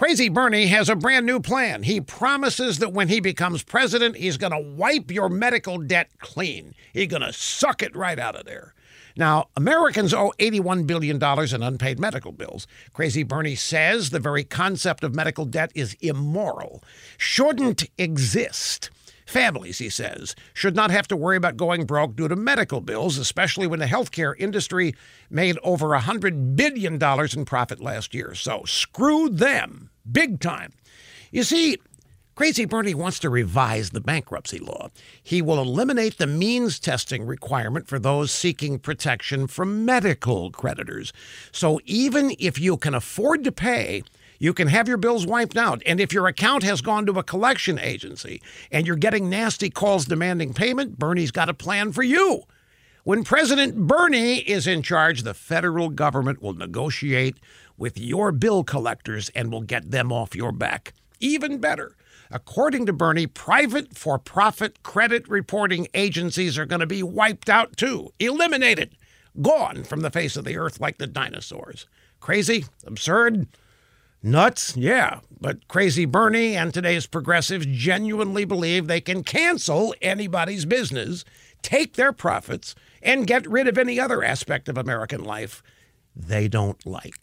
Crazy Bernie has a brand new plan. He promises that when he becomes president, he's going to wipe your medical debt clean. He's going to suck it right out of there. Now, Americans owe $81 billion in unpaid medical bills. Crazy Bernie says the very concept of medical debt is immoral, shouldn't exist. Families, he says, should not have to worry about going broke due to medical bills, especially when the healthcare industry made over $100 billion in profit last year. So screw them, big time. You see, Crazy Bernie wants to revise the bankruptcy law. He will eliminate the means testing requirement for those seeking protection from medical creditors. So even if you can afford to pay, you can have your bills wiped out. And if your account has gone to a collection agency and you're getting nasty calls demanding payment, Bernie's got a plan for you. When President Bernie is in charge, the federal government will negotiate with your bill collectors and will get them off your back. Even better, according to Bernie, private for profit credit reporting agencies are going to be wiped out too, eliminated, gone from the face of the earth like the dinosaurs. Crazy? Absurd? Nuts? Yeah. But Crazy Bernie and today's progressives genuinely believe they can cancel anybody's business, take their profits, and get rid of any other aspect of American life they don't like.